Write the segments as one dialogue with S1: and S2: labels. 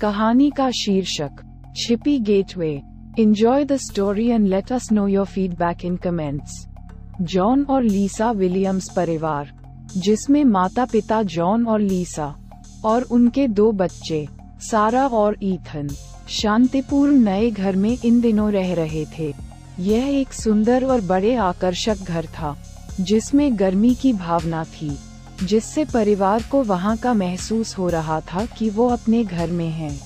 S1: कहानी का शीर्षक, छिपी gateway. Enjoy the story and let us know your feedback in comments John और लीसा विलियम्स परिवार, जिसमें माता पिता जॉन और लीसा और उनके दो बच्चे सारा और ईथन शांतिपूर्ण नए घर में इन दिनों रह रहे थे। यह एक सुंदर और बड़े आकर्षक घर था, जिसमें गर्मी की भावना थी। जिससे परिवार को वहाँ का महसूस हो रहा था कि वो अपने घर में हैं।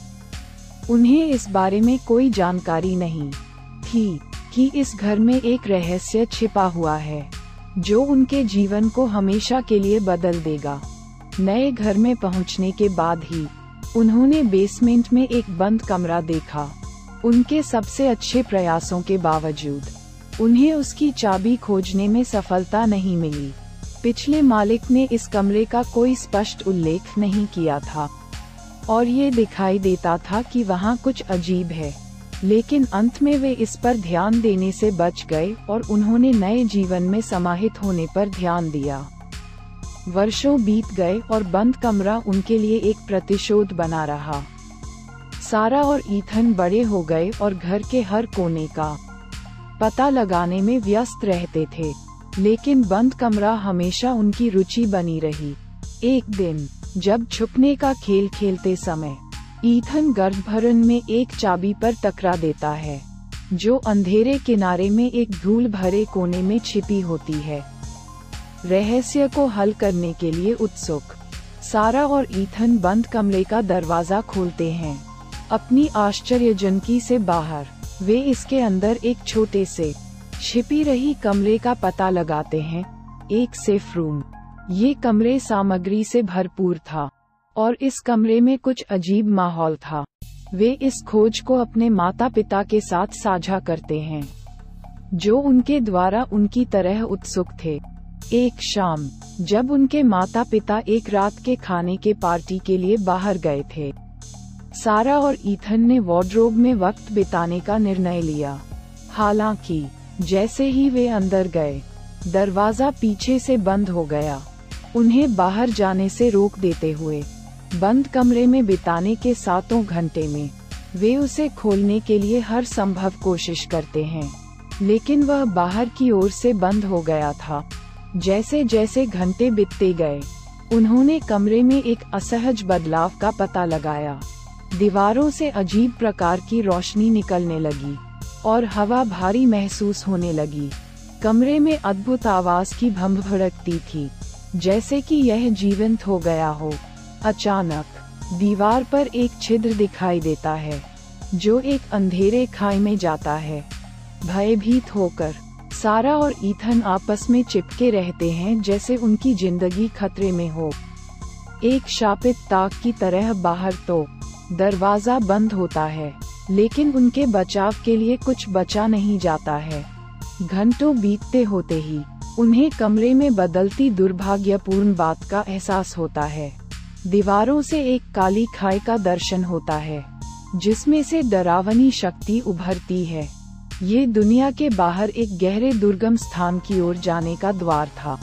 S1: उन्हें इस बारे में कोई जानकारी नहीं थी कि इस घर में एक रहस्य छिपा हुआ है, जो उनके जीवन को हमेशा के लिए बदल देगा। नए घर में पहुँचने के बाद ही, उन्होंने बेसमेंट में एक बंद कमरा देखा। उनके सबसे अच्छे प्रयासों के बावजूद, उन्हें उसकी चाबी खोजने में सफलता नहीं मिली। पिछले मालिक ने इस कमरे का कोई स्पष्ट उल्लेख नहीं किया था। और ये दिखाई देता था कि वहाँ कुछ अजीब है। लेकिन अंत में वे इस पर ध्यान देने से बच गए और उन्होंने नए जीवन में समाहित होने पर ध्यान दिया। वर्षों बीत गए और बंद कमरा उनके लिए एक प्रतिशोध बना रहा। सारा और ईथन बड़े हो गए और घर के हर कोने का पता लगाने में व्यस्त रहते थे। लेकिन बंद कमरा हमेशा उनकी रुचि बनी रही। एक दिन, जब छुपने का खेल खेलते समय, ईथन गर्भभरण में एक चाबी पर टकरा देता है, जो अंधेरे किनारे में एक धूल भरे कोने में छिपी होती है। रहस्य को हल करने के लिए उत्सुक, सारा और ईथन बंद कमरे का दरवाज़ा खोलते हैं। अपनी आश्चर्यजनकी से बाहर, वे इसके अंदर एक छोटे से छिपी रही कमरे का पता लगाते हैं। एक सेफ़ रूम ये कमरे सामग्री से भरपूर था, और इस कमरे में कुछ अजीब माहौल था। वे इस खोज को अपने माता पिता के साथ साझा करते हैं, जो उनके द्वारा उनकी तरह उत्सुक थे। एक शाम, जब उनके माता पिता एक रात के खाने के पार्टी के लिए बाहर गए थे, सारा और ईथन ने वार्ड्रोब में वक्त बिताने का निर्णय लिया। हालाँकि जैसे ही वे अंदर गए, दरवाज़ा पीछे से बंद हो गया। उन्हें बाहर जाने से रोक देते हुए, बंद कमरे में बिताने के सातों घंटे में, वे उसे खोलने के लिए हर संभव कोशिश करते हैं। लेकिन वह बाहर की ओर से बंद हो गया था। जैसे जैसे घंटे बीतते गए, उन्होंने कमरे में एक असहज बदलाव का पता लगाया। दीवारों से अजीब प्रकार की रोशनी निकलने लगी। और हवा भारी महसूस होने लगी। कमरे में अद्भुत आवाज़ की भम्भ भड़कती थी, जैसे कि यह जीवंत हो गया हो। अचानक, दीवार पर एक छिद्र दिखाई देता है, जो एक अंधेरे खाई में जाता है। भयभीत होकर, सारा और ईथन आपस में चिपके रहते हैं, जैसे उनकी ज़िंदगी खतरे में हो। एक शापित ताक की तरह बाहर तो दरवाज़ा बंद होता है। लेकिन उनके बचाव के लिए कुछ बचा नहीं जाता है। घंटों बीतते होते ही, उन्हें कमरे में बदलती दुर्भाग्यपूर्ण बात का एहसास होता है। दीवारों से एक काली खाई का दर्शन होता है, जिसमें से डरावनी शक्ति उभरती है। ये दुनिया के बाहर एक गहरे दुर्गम स्थान की ओर जाने का द्वार था।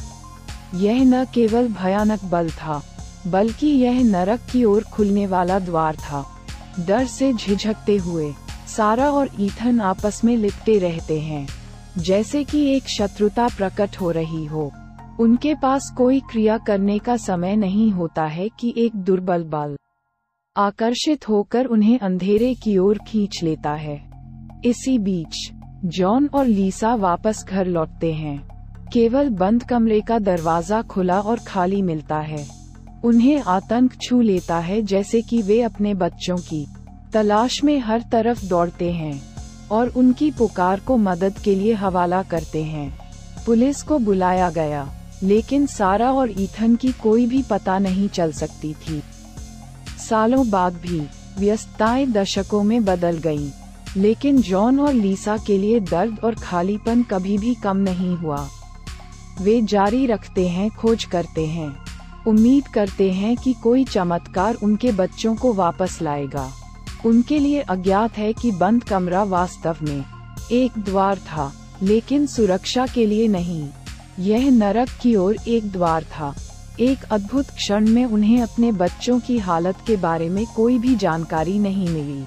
S1: यह न केवल भयानक बल था, बल्कि यह नरक की ओर खुलने वाला द्वार था। डर से झिझकते हुए, सारा और ईथन आपस में लिपटे रहते हैं। जैसे कि एक शत्रुता प्रकट हो रही हो। उनके पास कोई क्रिया करने का समय नहीं होता है कि एक दुर्बल बल आकर्षित होकर उन्हें अंधेरे की ओर खींच लेता है। इसी बीच, जॉन और लीसा वापस घर लौटते हैं। केवल बंद कमरे का दरवाज़ा खुला और खाली मिलता है। उन्हें आतंक छू लेता है जैसे कि वे अपने बच्चों की तलाश में हर तरफ़ दौड़ते हैं और उनकी पुकार को मदद के लिए हवाला करते हैं। पुलिस को बुलाया गया, लेकिन सारा और ईथन की कोई भी पता नहीं चल सकती थी। सालों बाद भी व्यस्तताएँ दशकों में बदल गईं। लेकिन जॉन और लीसा के लिए दर्द और खालीपन कभी भी कम नहीं हुआ। वे जारी रखते हैं, खोज करते हैं। उम्मीद करते हैं कि कोई चमत्कार उनके बच्चों को वापस लाएगा। उनके लिए अज्ञात है कि बंद कमरा वास्तव में एक द्वार था, लेकिन सुरक्षा के लिए नहीं। यह नरक की ओर एक द्वार था। एक अद्भुत क्षण में उन्हें अपने बच्चों की हालत के बारे में कोई भी जानकारी नहीं मिली।